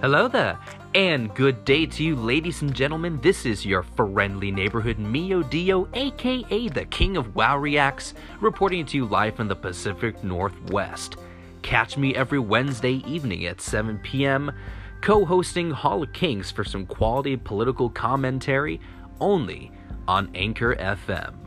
Hello there, and good day to you, ladies and gentlemen. This is your friendly neighborhood Mio Dio, aka the King of WoW Reacts, reporting to you live from the Pacific Northwest. Catch me every Wednesday evening at 7 p.m., co hosting Hall of Kings for some quality political commentary only on Anchor FM.